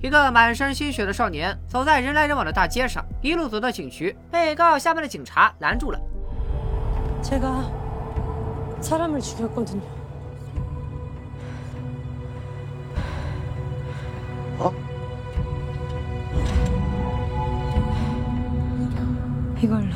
一个满身鲜血的少年走在人来人往的大街上，一路走到警局，被刚要下班的警察拦住了。제가사람을죽였거든요 어? 이걸로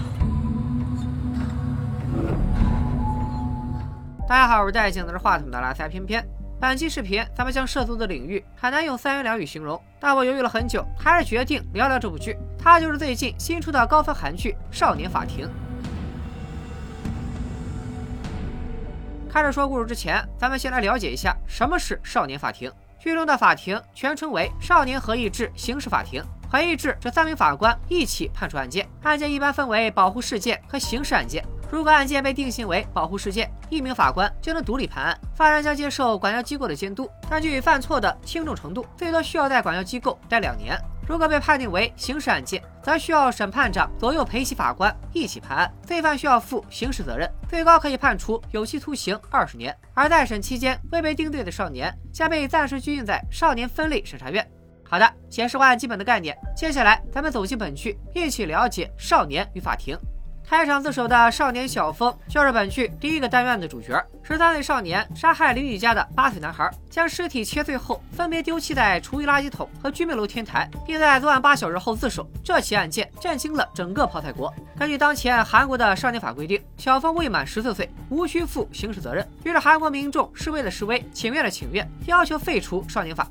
大家好，我是戴镜子话筒的拉塞偏偏。 本期视频咱们将涉足的领域很难用三言两语形容，但我犹豫了很久，还是决定聊聊这部剧。它就是最近新出的高分韩剧《少年法庭》。开始说故事之前，咱们先来了解一下什么是少年法庭。剧中的法庭全称为少年合议制刑事法庭。合议制这三名法官一起判处案件，案件一般分为保护事件和刑事案件。如果案件被定性为保护事件，一名法官就能独立判案，犯人将接受管教机构的监督，根据犯错的轻重程度，最多需要在管教机构待两年。如果被判定为刑事案件，则需要审判长左右陪席法官一起判案，罪犯需要负刑事责任，最高可以判处有期徒刑二十年。而在审期间未被定罪的少年，将被暂时拘禁在少年分类审查院。好的，解释完基本的概念，接下来咱们走进本剧，一起了解少年与法庭。开场自首的少年小峰就是本剧第一个单元的主角。十三岁少年杀害邻居家的八岁男孩，将尸体切碎后分别丢弃在厨余垃圾桶和居民楼天台，并在作案八小时后自首。这起案件震惊了整个泡菜国。根据当前韩国的少年法规定，小峰未满十四岁，无需负刑事责任。于是韩国民众示威的示威，请愿的请愿，要求废除少年法。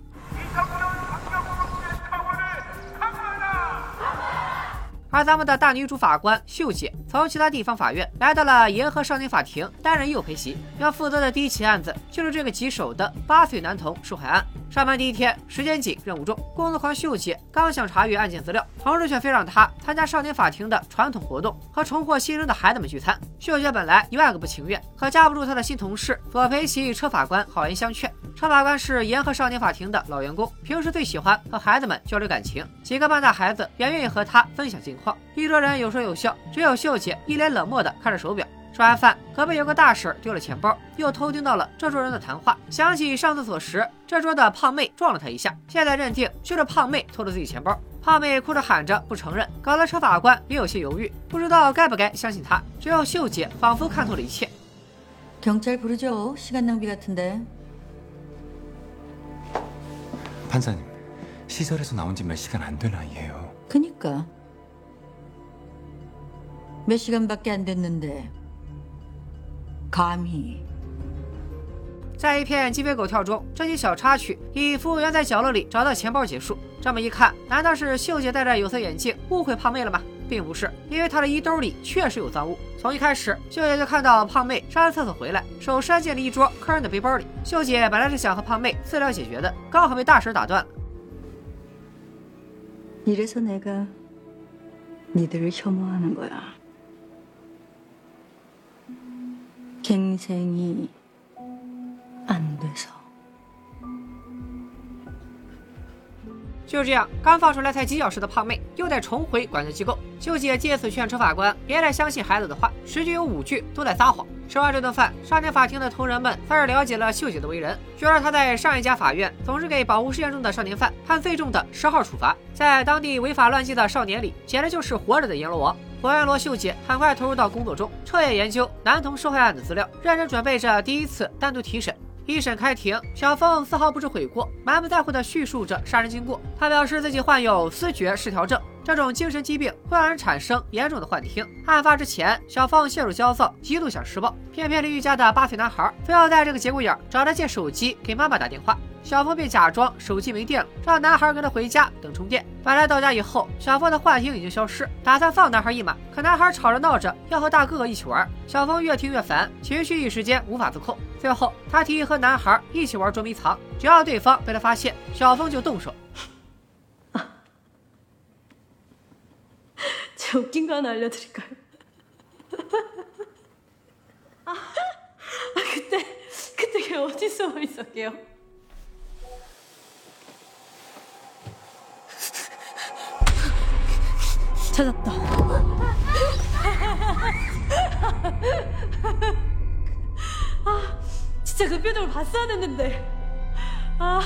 而咱们的大女主法官秀姐从其他地方法院来到了沿河少年法庭担任右陪席，要负责的第一起案子就是这个棘手的八岁男童受害案。上班第一天，时间紧，任务重，工作狂秀姐刚想查阅案件资料，同事却非让她参加少年法庭的传统活动和重获新生的孩子们聚餐。秀姐本来一万个不情愿，可架不住她的新同事左陪席车法官好言相劝。车法官是沿河少年法庭的老员工，平时最喜欢和孩子们交流感情，几个半大孩子也愿意和他分享近况。一桌人有说有笑，只有秀姐一脸冷漠地看着手表。吃完饭，隔壁有个大婶丢了钱包，又偷听到了这桌人的谈话，想起上厕所时这桌的胖妹撞了他一下，现在认定就是胖妹偷了自己钱包。胖妹哭着喊着不承认，搞得车法官也有些犹豫，不知道该不该相信他。只有秀姐仿佛看透了一切。경찰부르죠시간낭비같은데 판사님시설에서나온지몇시간안된아이에요그니까 몇시간밖에안됐는데在一片鸡飞狗跳中，这集小插曲以服务员在角落里找到钱包结束。这么一看，难道是秀姐戴着有色眼镜误会胖妹了吗？并不是，因为她的衣兜里确实有赃物。从一开始，秀姐就看到胖妹上完厕所回来，手伸进了一桌客人的背包里。秀姐本来是想和胖妹私聊解决的，刚好被大婶打断了。이래서내가니들을혐오하는거야 갱생이 안 돼서. 就这样，刚放出来才几小时的胖妹，又得重回管教机构。秀姐借此劝车法官别再相信孩子的话，十句有五句都在撒谎。吃完这顿饭，少年法庭的同仁们算是了解了秀姐的为人，觉得她在上一家法院总是给保护事件中的少年犯判最重的十号处罚，在当地违法乱纪的少年里，简直就是活着的阎罗王。 保安罗秀姐很快投入到工作中，彻夜研究男童受害案的资料，认真准备着第一次单独提审。一审开庭，小凤丝毫不知悔过，满不在乎地叙述着杀人经过。她表示自己患有思觉失调症，这种精神疾病会让人产生严重的幻听。案发之前，小凤陷入焦躁，极度想施暴，偏偏邻居家的八岁男孩非要在这个节骨眼找他借手机给妈妈打电话。小峰便假装手机没电了，让男孩跟他回家等充电。本来到家以后，小峰的幻听已经消失，打算放男孩一马。可男孩吵着闹着要和大哥哥一起玩，小峰越听越烦，情绪一时间无法自控。最后，他提议和男孩一起玩捉迷藏，只要对方被他发现，小峰就动手。 제웃긴거하나알려드릴까요아그때그때걔어디숨어있었게요 찾았다. 아, 진짜 그 표정을 봤어야 됐는데. 아.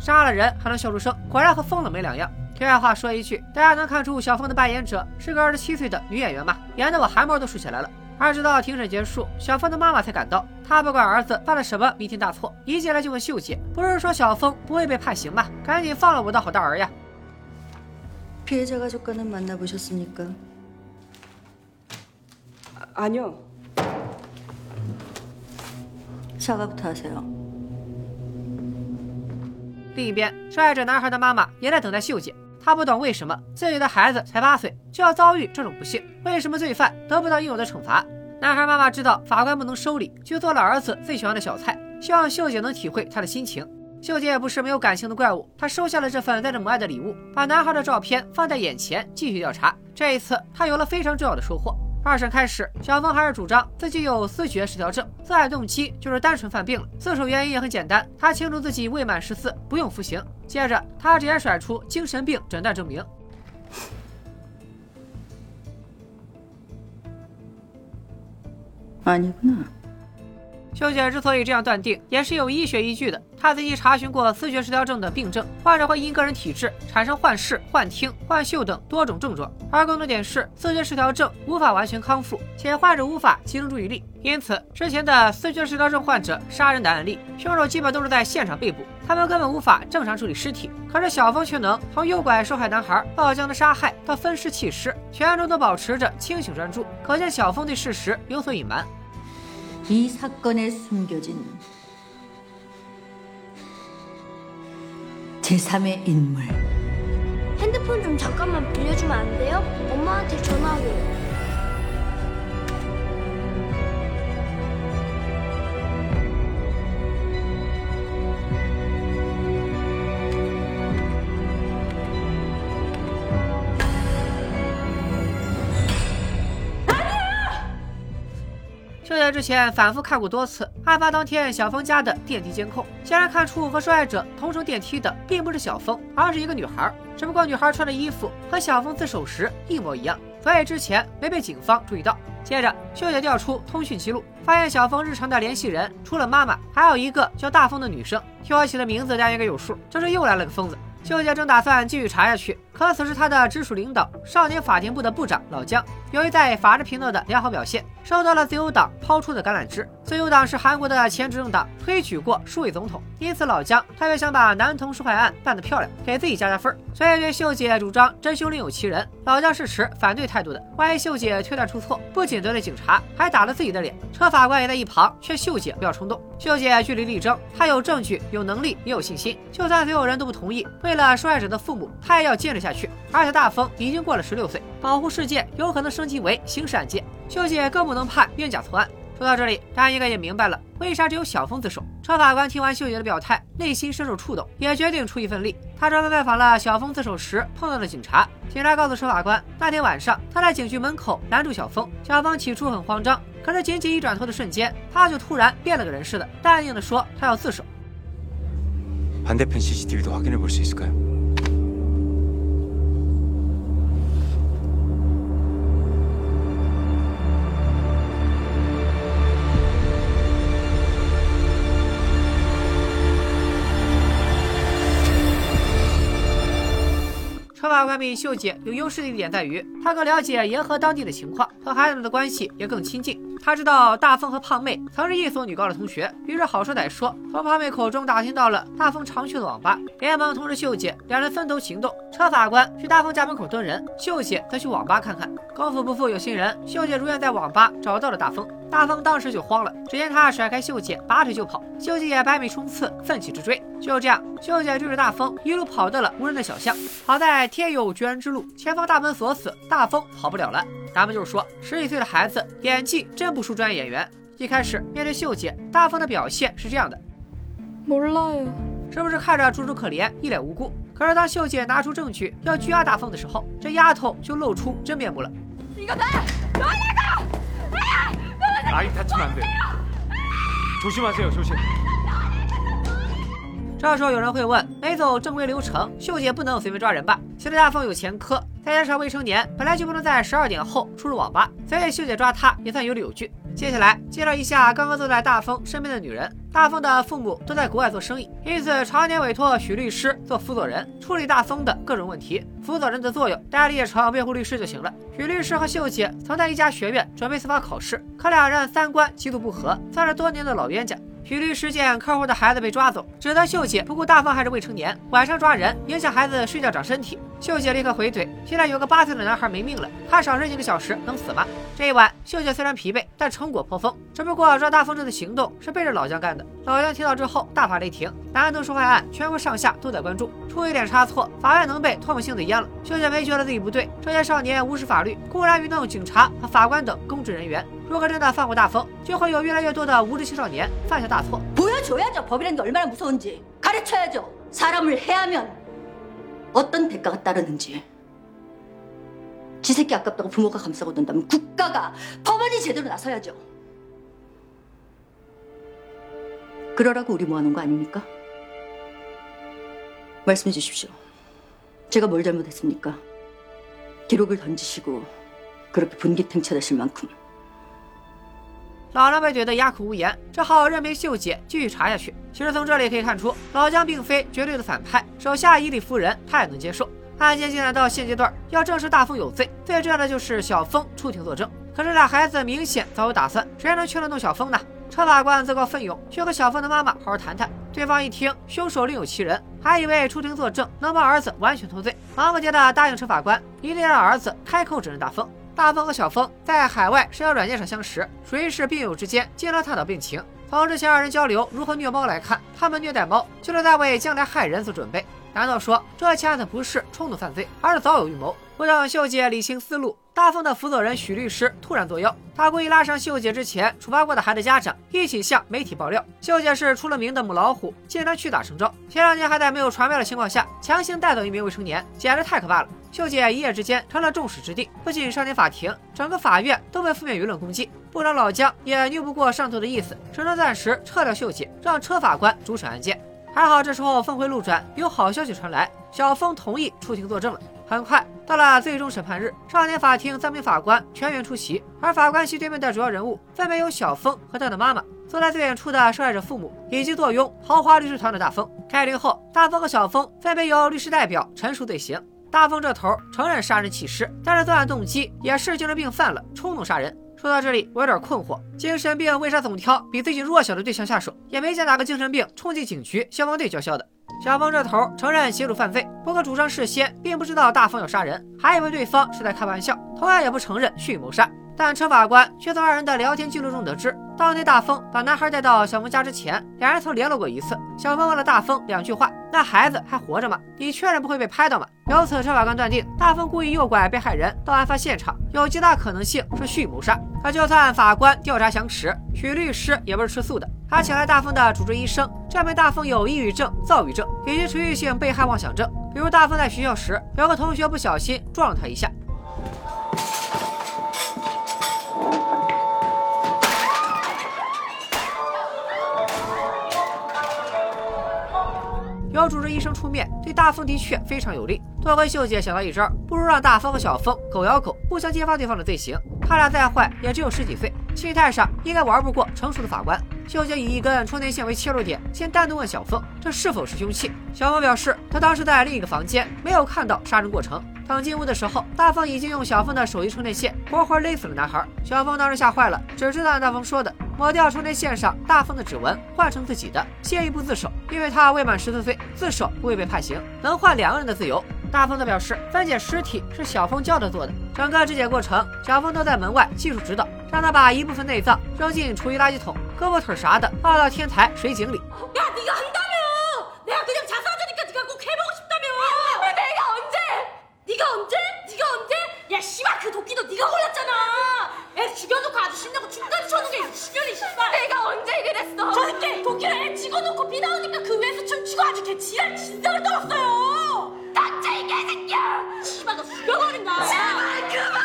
杀了人还能笑出声，果然和疯了没两样。 题外话说一句，大家能看出小峰的扮演者是个二十七岁的女演员吗？演的我汗毛都竖起来了。而直到庭审结束，小峰的妈妈才赶到。她不管儿子犯了什么弥天大错，一进来就问秀姐：“不是说小峰不会被判刑吗？赶紧放了我的好大儿呀！”피해자가족과는만나보셨습니까아니요 사과부터하세요另一边，受害者男孩的妈妈也在等待秀姐。 他不懂为什么自己的孩子才八岁就要遭遇这种不幸，为什么罪犯得不到应有的惩罚？男孩妈妈知道法官不能收礼，就做了儿子最喜欢的小菜，希望秀姐能体会他的心情。秀姐也不是没有感情的怪物，她收下了这份带着母爱的礼物，把男孩的照片放在眼前继续调查。这一次，她有了非常重要的收获。二审开始小峰还是主张自己有思觉失调症再动机就是单纯犯病了。自首原因也很简单他清楚自己未满十四不用服刑。接着他直接甩出精神病诊断证明。啊你不能秀姐之所以这样断定，也是有医学依据的。她仔细查询过思觉失调症的病症，患者会因个人体质产生幻视、幻听、幻嗅等多种症状。而更多点是，思觉失调症无法完全康复，且患者无法集中注意力。因此，之前的思觉失调症患者杀人的案例，凶手基本都是在现场被捕，他们根本无法正常处理尸体。可是小峰却能从诱拐受害男孩到将他杀害到分尸弃尸，全程都保持着清醒专注，可见小峰对事实有所隐瞒。 이 사건에 숨겨진 제3의 인물 핸드폰 좀 잠깐만 빌려주면 안 돼요? 엄마한테 전화하게 之前反复看过多次案发当天小峰家的电梯监控，显然看出和受害者同乘电梯的并不是小峰，而是一个女孩。只不过女孩穿的衣服和小峰自首时一模一样，所以之前没被警方注意到。接着，秀姐调出通讯记录，发现小峰日常的联系人除了妈妈，还有一个叫大峰的女生。听我起的名字大家应该有数，这是又来了个疯子。秀姐正打算继续查下去，可此时他的直属领导少年法庭部的部长老姜，由于在法制频道的良好表现，受到了自由党抛出的橄榄枝。自由党是韩国的前执政党，推举过数位总统，因此老姜他也想把男童受害案办得漂亮，给自己加加分，所以对秀姐主张真凶另有其人，老姜是持反对态度的。万一秀姐推断出错，不仅得罪警察，还打了自己的脸。车法官也在一旁劝秀姐不要冲动。秀姐据理力争，她有证据、有能力，也有信心。就算所有人都不同意，为了受害者的父母，她也要坚持下。而且大风已经过了十六岁，保护世界有可能升级为刑事案件，秀姐更不能判冤假错案。说到这里，大家应该也明白了，为啥只有小峰自首。车法官听完秀姐的表态，内心深受触动，也决定出一份力。他专门拜访了小峰自首时碰到的警察。警察告诉车法官，那天晚上他在警局门口拦住小峰，小峰起初很慌张，可是仅仅一转头的瞬间，他就突然变了个人似的，淡定的说他要自首。法官比秀姐有优势的一点在于，她更了解沿河当地的情况，和孩子们的关系也更亲近。他知道大风和胖妹曾是一所女高的同学，于是好说歹说，从胖妹口中打听到了大风常去的网吧，连忙通知秀姐，两人分头行动。车法官去大风家门口蹲人，秀姐则去网吧看看。功夫不负有心人，秀姐如愿在网吧找到了大风。大风当时就慌了，只见他甩开秀姐，拔腿就跑，秀姐也百米冲刺，奋起直追。就这样，秀姐追着大风一路跑到了无人的小巷。好在天有绝人之路，前方大门锁死，大风跑不了了。咱们就是说十几岁的孩子演技真不输专业演员。一开始面对秀姐大方的表现是这样的是不是看着楚楚可怜一脸无辜。可是当秀姐拿出证据要拘押大凤的时候这丫头就露出真面目了。你个贼给我来打打赢他吃馒头重新完成有休息。这时候有人会问，没走正规流程，秀姐不能随便抓人吧？其实大风有前科，再加上未成年，本来就不能在十二点后出入网吧，所以秀姐抓他也算有理有据。接下来介绍一下刚刚坐在大风身边的女人。大风的父母都在国外做生意，因此常年委托许律师做辅佐人，处理大风的各种问题。辅佐人的作用，大家理解成辩护律师就行了。许律师和秀姐曾在一家学院准备司法考试，可两人三观极度不合，算是多年的老冤家。许律师见客户的孩子被抓走，指责秀姐不顾大方还是未成年，晚上抓人影响孩子睡觉长身体。秀姐立刻回怼：“现在有个八岁的男孩没命了，他少睡几个小时能死吗？”这一晚，秀姐虽然疲惫，但成果颇丰。只不过抓大风这次行动是背着老姜干的。老姜听到之后大发雷霆：“南都受害案，全国上下都在关注，出一点差错，法院能被唾沫星子淹了。”秀姐没觉得自己不对，这些少年无视法律，公然愚弄警察和法官等公职人员。如果真的放过大风，就会有越来越多的无知青少年犯下大错。보여줘야죠법이란게얼마나무서운지가르쳐야죠사람을해하면어떤대가가따르는지 지새끼아깝다고부모가감싸고돈다면국가가법원이제대로나서야죠그러라고우리모아놓은거아닙니까말씀해주십시오제가뭘잘못했습니까기록을던지시고그렇게분기탱체하실만큼老梁被怼得哑口无言，只好任凭秀姐继续查下去。其实从这里可以看出，老姜并非绝对的反派，手下以理服人，他也能接受。 案件进展到现阶段，要证实大风有罪，最重要的就是小峰出庭作证。可是俩孩子明显早有打算，谁能劝得动小峰呢？车法官自告奋勇去和小峰的妈妈好好谈谈。对方一听凶手另有其人，还以为出庭作证能帮儿子完全脱罪，忙不迭的答应车法官，一定让儿子开口指认大风。大风和小峰在海外社交软件上相识，属于是病友之间，经常探讨病情。从之前二人交流如何虐猫来看，他们虐待猫就是在为将来害人做准备。难道说这起案子不是冲动犯罪，而是早有预谋？不等秀姐理清思路，大凤的辅佐人许律师突然作妖，他故意拉上秀姐之前处罚过的孩子家长，一起向媒体爆料，秀姐是出了名的母老虎，竟然屈打成招。前两年还在没有传票的情况下强行带走一名未成年，简直太可怕了。秀姐一夜之间成了众矢之的，不仅少年法庭，整个法院都被负面舆论攻击。部长老姜也拗不过上头的意思，只能暂时撤掉秀姐，让车法官主审案件。还好这时候峰回路转，有好消息传来，小峰同意出庭作证了。很快到了最终审判日，少年法庭三名法官全员出席，而法官席对面的主要人物分别有小峰和他的妈妈。坐在最远处的受害者父母，以及坐拥豪华律师团的大峰。开庭后，大峰和小峰分别由律师代表陈述罪行。大峰这头承认杀人弃尸，但是作案动机也是精神病犯了，冲动杀人。说到这里，我有点困惑：精神病为啥总挑比自己弱小的对象下手？也没见哪个精神病冲进警局、消防队叫嚣的。小峰这头承认协助犯罪，不过主张事先并不知道大风要杀人，还以为对方是在开玩笑，同样也不承认蓄意谋杀。但车法官却从二人的聊天记录中得知，当年大风把男孩带到小峰家之前，两人曾联络过一次。小峰问了大风两句话：“那孩子还活着吗？你确认不会被拍到吗？”由此，车法官断定大风故意诱拐被害人到案发现场，有极大可能性是蓄意谋杀。可就算法官调查详实，许律师也不是吃素的，他请来大风的主治医生，证明大风有抑郁症、躁郁症以及持续性被害妄想症。比如大风在学校时，有个同学不小心撞了他一下。有主治医生出面，对大风的确非常有利。多亏秀姐想到一招，不如让大风和小风狗咬狗，互相揭发对方的罪行。他俩再坏，也只有十几岁，心态上应该玩不过成熟的法官。秀姐以一根充电线为切入点，先单独问小峰，这是否是凶器？小峰表示，他当时在另一个房间，没有看到杀人过程。等进屋的时候，大风已经用小峰的手机充电线活活勒死了男孩。小峰当时吓坏了，只知道大风说的，抹掉充电线上大风的指纹，换成自己的，先一步自首，因为他未满十四岁，自首不会被判刑，能换两个人的自由。大风则表示，分解尸体是小峰叫他做的，整个肢解过程，小峰都在门外技术指导，让他把一部分内脏扔进厨余垃圾桶，胳膊腿啥的放到天台水井里。미친 씨발! 내가 언제 그랬어? 저렇게 독일에 찍어놓고 비 나오니까 그 위에서 춤추고 아주 개 지랄 진상을 떨었어요! 닥쳐 이 개새끼야! 씨발 너 죽여버린다! 제발 그만!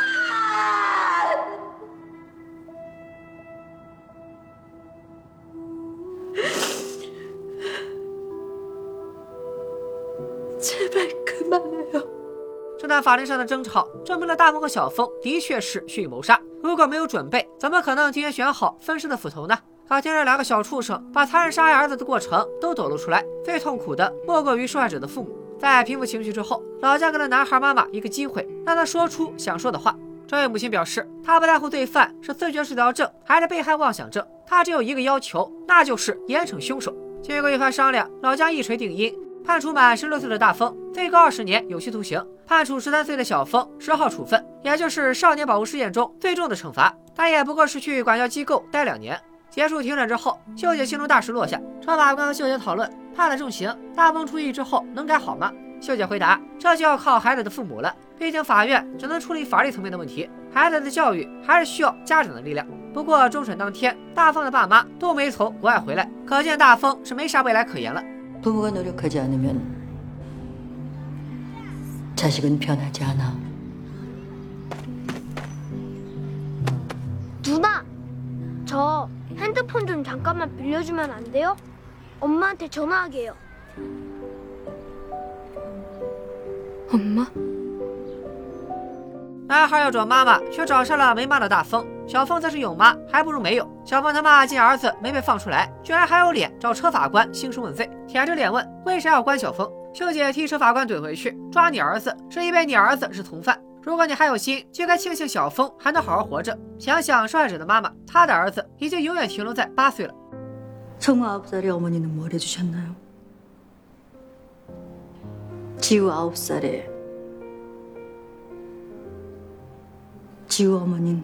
제발 그만. 这段法庭上的争吵证明了大风和小峰的确是蓄意谋杀。如果没有准备，怎么可能提前选好分尸的斧头呢？可听这两个小畜生把残忍杀害儿子的过程都抖露出来，最痛苦的莫过于受害者的父母。在平复情绪之后，老姜给了男孩妈妈一个机会，让他说出想说的话。这位母亲表示，她不在乎罪犯是自觉失调症还是被害妄想症，她只有一个要求，那就是严惩凶手。经过一番商量，老姜一锤定音，判处满十六岁的大风最高二十年有期徒刑，判处十三岁的小峰十号处分，也就是少年保护事件中最重的惩罚。但也不过是去管教机构待两年。结束庭审之后，秀姐心中大石落下。车法官和秀姐讨论，判了重刑，大风出狱之后能改好吗？秀姐回答：“这就要靠孩子的父母了，毕竟法院只能处理法律层面的问题，孩子的教育还是需要家长的力量。”不过终审当天，大风的爸妈都没从国外回来，可见大风是没啥未来可言了。 부모가노력하지않으면자식은변하지않아 누나, 저 핸드폰 좀 잠깐만 빌려주면 안 돼요? 엄마한테 전화하게요. 엄마? 男孩要找妈妈，却找上了没妈的大风。 小峰则是有妈，还不如没有。小峰他妈见儿子没被放出来，居然还有脸找车法官兴师问罪，舔着脸问为啥要关小峰。秀姐替车法官怼回去：抓你儿子是因为你儿子是从犯。如果你还有心，就该庆幸小峰还能好好活着。想想受害者的妈妈，她的儿子已经永远停留在八岁了。성우 아홉 살의 어머니는 뭘 해주셨나요? 지우 아홉 살에 지우 어머니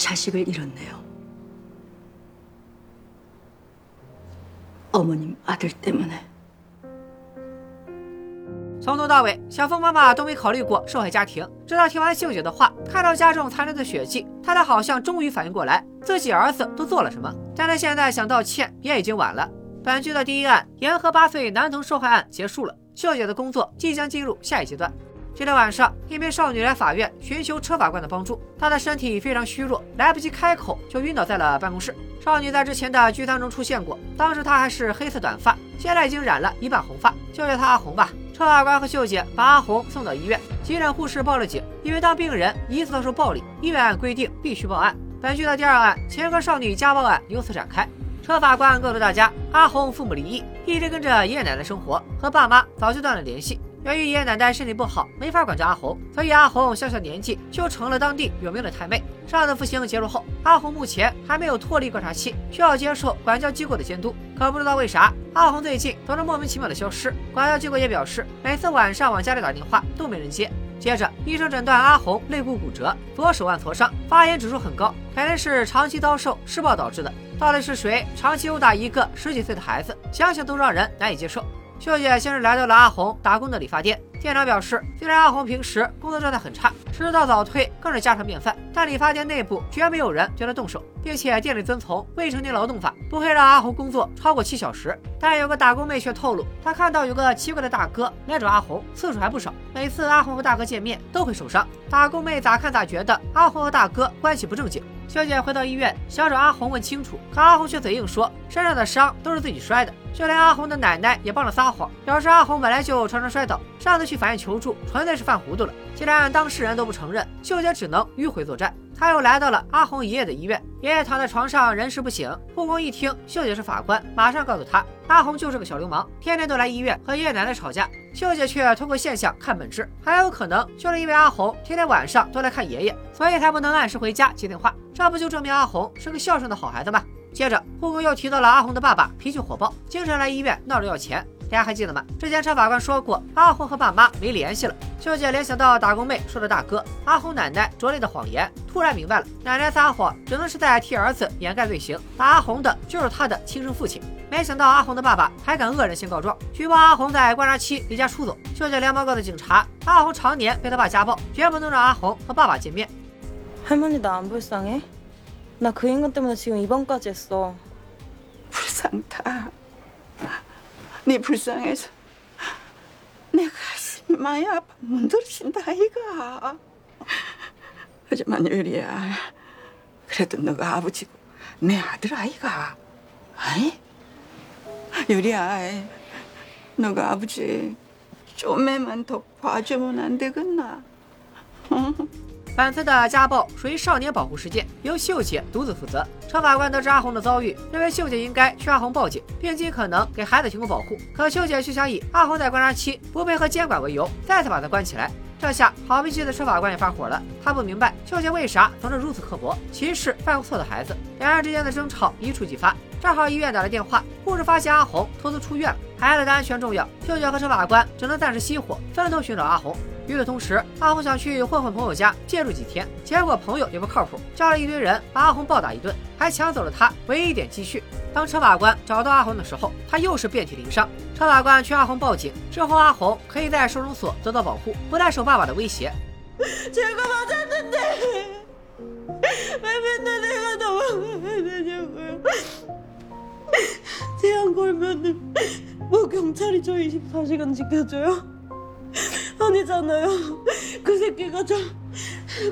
자식을 잃었네요. 어머님 아들 때문에. 从头到尾，小峰妈妈都没考虑过受害家庭。直到听完秀姐的话，看到家中残留的血迹，她才好像终于反应过来，自己儿子都做了什么。但她现在想道歉，也已经晚了。本剧的第一案沿河八岁男童受害案结束了，秀姐的工作即将进入下一阶段。 这天晚上，一名少女来法院寻求车法官的帮助。她的身体非常虚弱，来不及开口就晕倒在了办公室。少女在之前的剧当中出现过，当时她还是黑色短发，现在已经染了一半红发，就叫她阿红吧。车法官和秀姐把阿红送到医院，急诊护士报了警，因为当病人疑似遭受暴力，医院按规定必须报案。本剧的第二案前科少女家暴案由此展开。车法官告诉大家，阿红父母离异，一直跟着爷爷奶奶生活，和爸妈早就断了联系。由于爷爷奶奶身体不好，没法管教阿红，所以阿红小小年纪就成了当地有名的太妹。上次服刑结束后，阿红目前还没有脱离观察期，需要接受管教机构的监督。可不知道为啥，阿红最近总是莫名其妙的消失。管教机构也表示，每次晚上往家里打电话都没人接。接着，医生诊断阿红肋骨骨折，左手腕挫伤，发炎指数很高，肯定是长期遭受施暴导致的。到底是谁长期殴打一个十几岁的孩子？想想都让人难以接受。秀姐先是来到了阿红打工的理发店，店长表示，虽然阿红平时工作状态很差，迟到早退更是家常便饭，但理发店内部绝没有人对她动手，并且店里遵从未成年劳动法，不会让阿红工作超过七小时。但有个打工妹却透露，她看到有个奇怪的大哥来找阿红，次数还不少，每次阿红和大哥见面都会受伤。打工妹咋看咋觉得阿红和大哥关系不正经。秀姐回到医院，想找阿红问清楚，可阿红却嘴硬说身上的伤都是自己摔的。就连阿红的奶奶也帮着撒谎，表示阿红本来就常常摔倒，上次去法院求助纯粹是犯糊涂了。既然当事人都不承认，秀姐只能迂回作战。她又来到了阿红爷爷的医院，爷爷躺在床上人事不省。护工一听秀姐是法官，马上告诉他，阿红就是个小流氓，天天都来医院和爷爷奶奶吵架。秀姐却通过现象看本质，还有可能就是因为阿红天天晚上都来看爷爷，所以才不能按时回家接电话。这不就证明阿红是个孝顺的好孩子吗？接着，护工又提到了阿红的爸爸脾气火爆，经常来医院闹着要钱。大家还记得吗？之前车法官说过，阿红和爸妈没联系了。秀姐联想到打工妹说的大哥，阿红奶奶拙劣的谎言，突然明白了，奶奶撒谎只能是在替儿子掩盖罪行，打阿红的就是他的亲生父亲。没想到阿红的爸爸还敢恶人先告状，举报阿红在观察期离家出走。秀姐连忙告诉警察，阿红常年被他爸家暴，绝不能让阿红和爸爸见面。 할머니 나 안 불쌍해 나 그 인간 때문에 지금 입원까지 했어 불쌍다. 네 불쌍해서 내 가슴이 많이 아파 문드러진다 아이가. 하지만 유리야, 그래도 너가 아버지고 내 아들 아이가. 아이? 유리야, 너가 아버지 좀만 더 봐주면 안 되겠나? 응? 本次的家暴属于少年保护事件，由秀姐独自负责。车法官得知阿红的遭遇，认为秀姐应该劝阿红报警，并尽可能给孩子提供保护。可秀姐却想以阿红在观察期不配合监管为由，再次把他关起来。这下好脾气的车法官也发火了，他不明白秀姐为啥总是如此刻薄，歧视犯过错的孩子。两人之间的争吵一触即发。正好医院打来电话，护士发现阿红偷偷出院了，孩子的安全重要，秀姐和车法官只能暂时熄火，分头寻找阿红。与此同时，阿红想去混混朋友家借住几天，结果朋友也不靠谱，叫了一堆人把阿红暴打一顿，还抢走了他唯一一点积蓄。当车法官找到阿红的时候，他又是遍体鳞伤。车法官劝阿红报警，之后阿红可以在收容所得到保护，不再受爸爸的威胁。안걸면은뭐경찰이저24시간지켜줘요 아니잖아요. 그 새끼가 저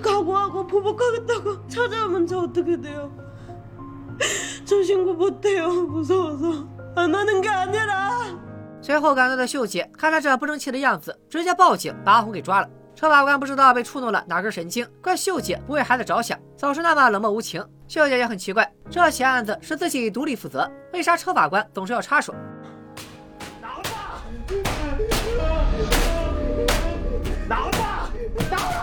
각오하고 보복하겠다고 찾아오면 저 어떻게 돼요? 저 신고 못해요. 무서워서 안 하는 게 아니라. 随后赶到的秀姐看他这不争气的样子，直接报警把阿红给抓了。车法官不知道被触动了哪根神经，怪秀姐不为孩子着想，总是那么冷漠无情。 秀笑姐也很奇怪，这起案子是自己独立负责，为啥车法官总是要插手？老子！老子！老子！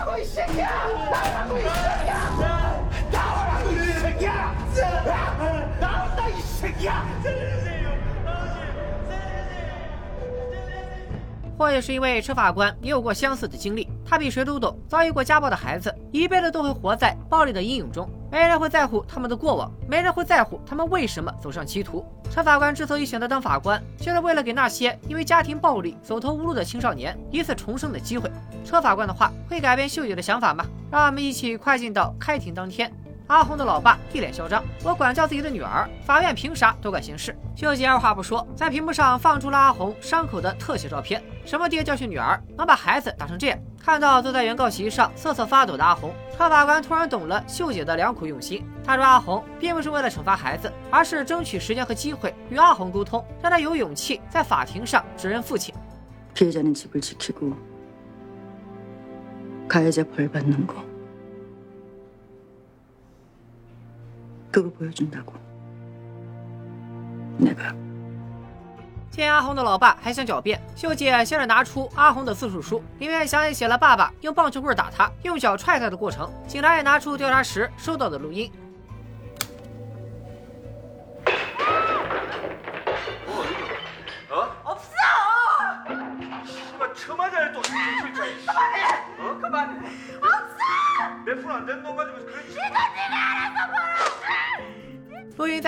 或许是因为车法官也有过相似的经历，他比谁都懂遭遇过家暴的孩子。一辈子都会活在暴力的阴影中，没人会在乎他们的过往，没人会在乎他们为什么走上歧途。车法官之所以选择当法官，就是为了给那些因为家庭暴力走投无路的青少年一次重生的机会。车法官的话会改变秀姐的想法吗？让我们一起快进到开庭当天。阿红的老爸一脸嚣张：“我管教自己的女儿，法院凭啥多管闲事？”秀姐二话不说，在屏幕上放出了阿红伤口的特写照片。什么爹教训女儿，能把孩子打成这样？看到坐在原告席上瑟瑟发抖的阿红，车法官突然懂了秀姐的良苦用心。他说：“阿红并不是为了惩罚孩子，而是争取时间和机会与阿红沟通，让他有勇气在法庭上指认父亲。”피해자는집을지키고가해자벌받는거 그거 보여준다고. 내가 见阿红的老爸还想狡辩，秀姐先是拿出阿红的自述书，里面详细写了爸爸用棒球棍打他、用脚踹他的过程。警察也拿出调查时收到的录音。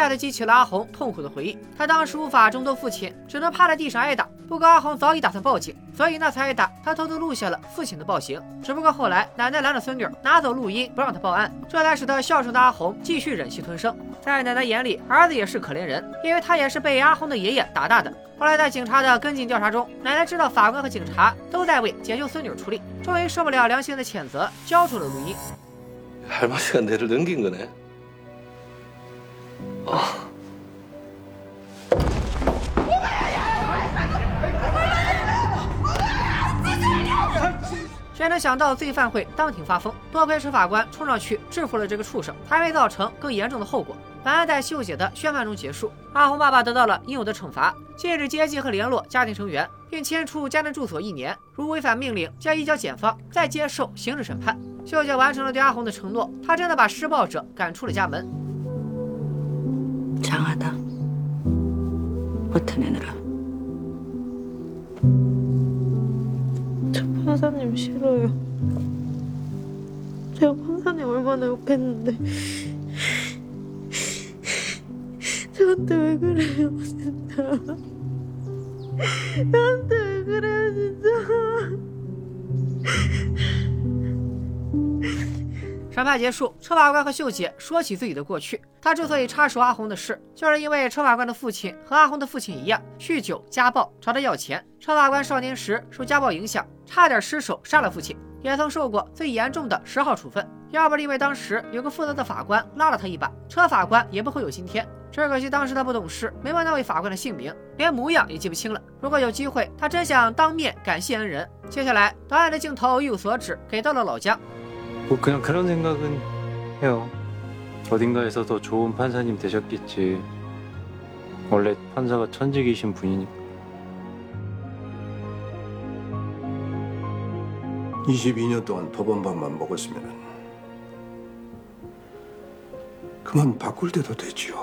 录音再次激起了阿红痛苦的回忆。他当时无法挣脱父亲，只能趴在地上挨打。不过阿红早已打算报警，所以那次挨打，他偷偷录下了父亲的暴行。只不过后来奶奶拦着孙女拿走录音，不让他报案，这才使得孝顺的阿红继续忍气吞声。在奶奶眼里，儿子也是可怜人，因为他也是被阿红的爷爷打大的。后来在警察的跟进调查中，奶奶知道法官和警察都在为解救孙女出力，终于受不了良心的谴责，交出了录音。谁能想到罪犯会当庭发疯？多亏是法官冲上去制服了这个畜生，还没造成更严重的后果。本案在秀姐的宣判中结束，阿红爸爸得到了应有的惩罚，禁止接近和联络家庭成员，并迁出家庭住所一年。如违反命令，将移交检方再接受刑事审判。秀姐完成了对阿红的承诺，她真的把施暴者赶出了家门。 장하다. 버텨내느라. 저 판사님 싫어요. 제가 판사님 얼마나 욕했는데. 저한테 왜 그래요, 진짜. 저한테 왜 그래요, 진짜. 审判结束，车法官和秀姐说起自己的过去。他之所以插手阿红的事，就是因为车法官的父亲和阿红的父亲一样，酗酒、家暴，找他要钱。车法官少年时受家暴影响，差点失手杀了父亲，也曾受过最严重的十号处分。要不是因为当时有个负责的法官拉了他一把，车法官也不会有今天。只可惜当时他不懂事，没问那位法官的姓名，连模样也记不清了。如果有机会，他真想当面感谢恩人。接下来，导演的镜头一无所指，给到了老姜。 뭐 그냥 그런 생각은 해요. 어딘가에서 더 좋은 판사님 되셨겠지. 원래 판사가 천직이신 분이니까. 22년 동안 법원밥만 먹었으면 그만 바꿀 때도 됐지요.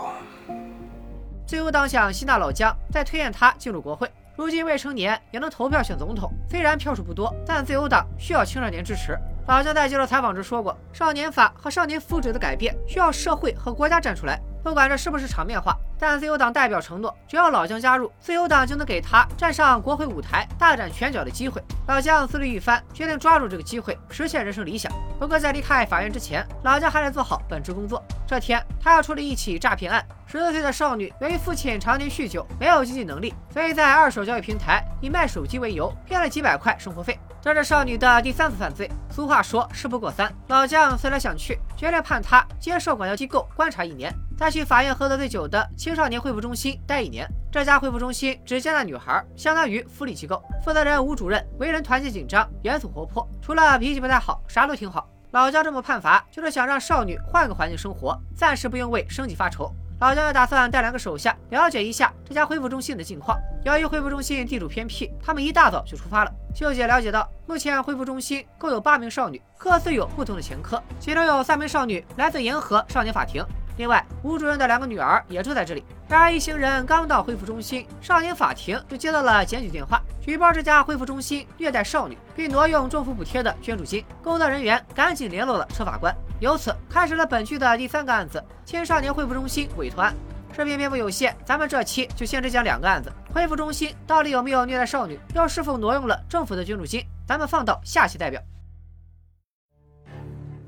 自由党想吸纳老姜，再推荐他进入国会。如今未成年也能投票选总统，虽然票数不多，但自由党需要青少年支持。 老姜在接受采访时说过，少年法和少年福祉的改变需要社会和国家站出来。不管这是不是场面话，但自由党代表承诺，只要老姜加入，自由党就能给他站上国会舞台大展拳脚的机会。老姜思虑一番，决定抓住这个机会，实现人生理想。不过在离开法院之前，老姜还得做好本职工作。这天，他要处理一起诈骗案。十四岁的少女由于父亲常年酗酒，没有经济能力，所以在二手交易平台以卖手机为由骗了几百块生活费。这是少女的第三次犯罪。俗话说，事不过三。老姜思来想去，决定判他接受管教机构观察一年，再去法院喝得醉酒的青少年恢复中心待一年。这家恢复中心只接纳女孩，相当于福利机构。负责人吴主任为人团结紧张、严肃活泼，除了脾气不太好，啥都挺好。老姜这么判罚，就是想让少女换个环境生活，暂时不用为生计发愁。老姜也打算带两个手下了解一下这家恢复中心的近况。由于恢复中心地处偏僻，他们一大早就出发了。秀姐了解到，目前恢复中心共有八名少女，各自有不同的前科，其中有三名少女来自沿河少年法庭。另外，吴主任的两个女儿也住在这里。然而，一行人刚到恢复中心，少年法庭就接到了检举电话，举报这家恢复中心虐待少女，并挪用政府补贴的捐助金。工作人员赶紧联络了车法官，由此开始了本剧的第三个案子——青少年恢复中心委托案。视频篇幅有限，咱们这期就先只讲两个案子：恢复中心到底有没有虐待少女，又是否挪用了政府的捐助金？咱们放到下期代表。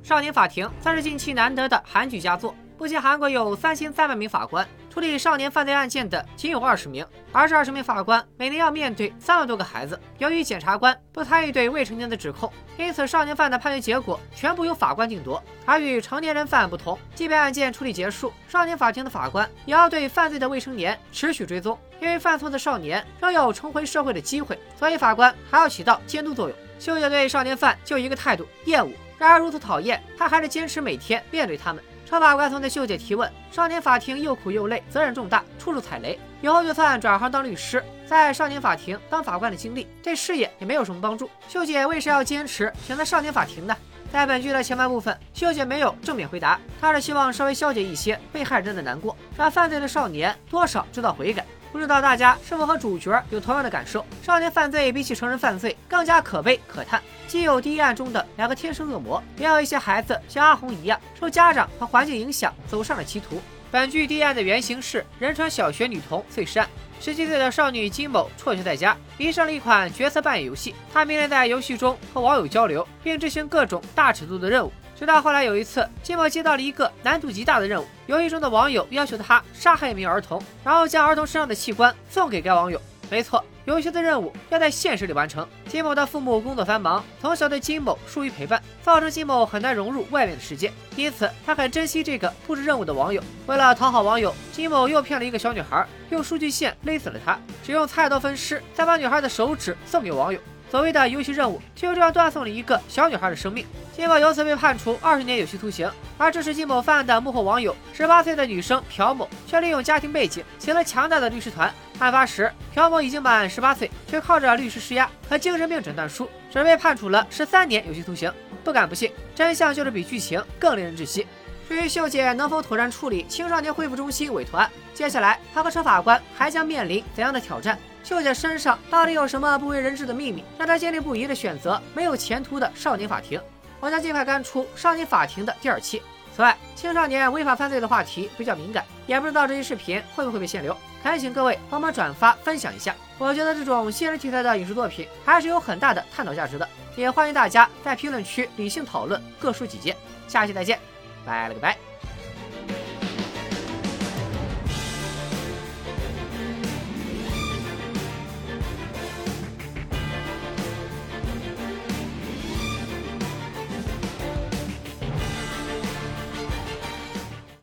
少年法庭算是近期难得的韩剧佳作。目前韩国有三千三百名法官，处理少年犯罪案件的仅有二十名，而这二十名法官每年要面对三万多个孩子。由于检察官不参与对未成年的指控，因此少年犯的判决结果全部由法官定夺。而与成年人犯案不同，即便案件处理结束，少年法庭的法官也要对犯罪的未成年持续追踪，因为犯错的少年仍有重回社会的机会，所以法官还要起到监督作用。秀姐对少年犯就一个态度：厌恶。然而如此讨厌，她还是坚持每天面对他们。车法官曾对秀姐提问：“少年法庭又苦又累，责任重大，处处踩雷。以后就算转行当律师，在少年法庭当法官的经历，对事业也没有什么帮助。秀姐为啥要坚持选择少年法庭呢？”在本剧的前半部分，秀姐没有正面回答，她是希望稍微消解一些被害人的难过，让犯罪的少年多少知道悔改。不知道大家是否和主角有同样的感受？少年犯罪比起成人犯罪更加可悲可叹。既有第一案中的两个天生恶魔，也有一些孩子像阿红一样，受家长和环境影响走上了歧途。本剧第一案的原型是仁川小学女童碎尸案。十七岁的少女金某辍学在家，迷上了一款角色扮演游戏。她迷恋在游戏中和网友交流，并执行各种大尺度的任务。直到后来有一次，金某接到了一个难度极大的任务，游戏中的网友要求他杀害一名儿童，然后将儿童身上的器官送给该网友。没错，游戏的任务要在现实里完成。金某的父母工作繁忙，从小对金某疏于陪伴，造成金某很难融入外面的世界。因此，他很珍惜这个布置任务的网友。为了讨好网友，金某又骗了一个小女孩，用数据线勒死了她，只用菜刀分尸，再把女孩的手指送给网友。所谓的游戏任务，就这样断送了一个小女孩的生命。金某由此被判处二十年有期徒刑。而这是金某犯案的幕后网友，十八岁的女生朴某，却利用家庭背景请了强大的律师团。案发时，朴某已经满十八岁，却靠着律师施压和精神病诊断书，只被判处了十三年有期徒刑。不敢不信，真相就是比剧情更令人窒息。至于秀姐能否妥善处理青少年恢复中心委托案，接下来她和车法官还将面临怎样的挑战？秀姐身上到底有什么不为人知的秘密，让她坚定不移地选择没有前途的少年法庭？我将尽快干出少年法庭的第二期。此外，青少年违法犯罪的话题比较敏感，也不知道这期视频会不会被限流，恳请各位帮忙转发分享一下。我觉得这种新人题材的影视作品还是有很大的探讨价值的，也欢迎大家在评论区理性讨论，各抒己见。下期再见，拜了个拜。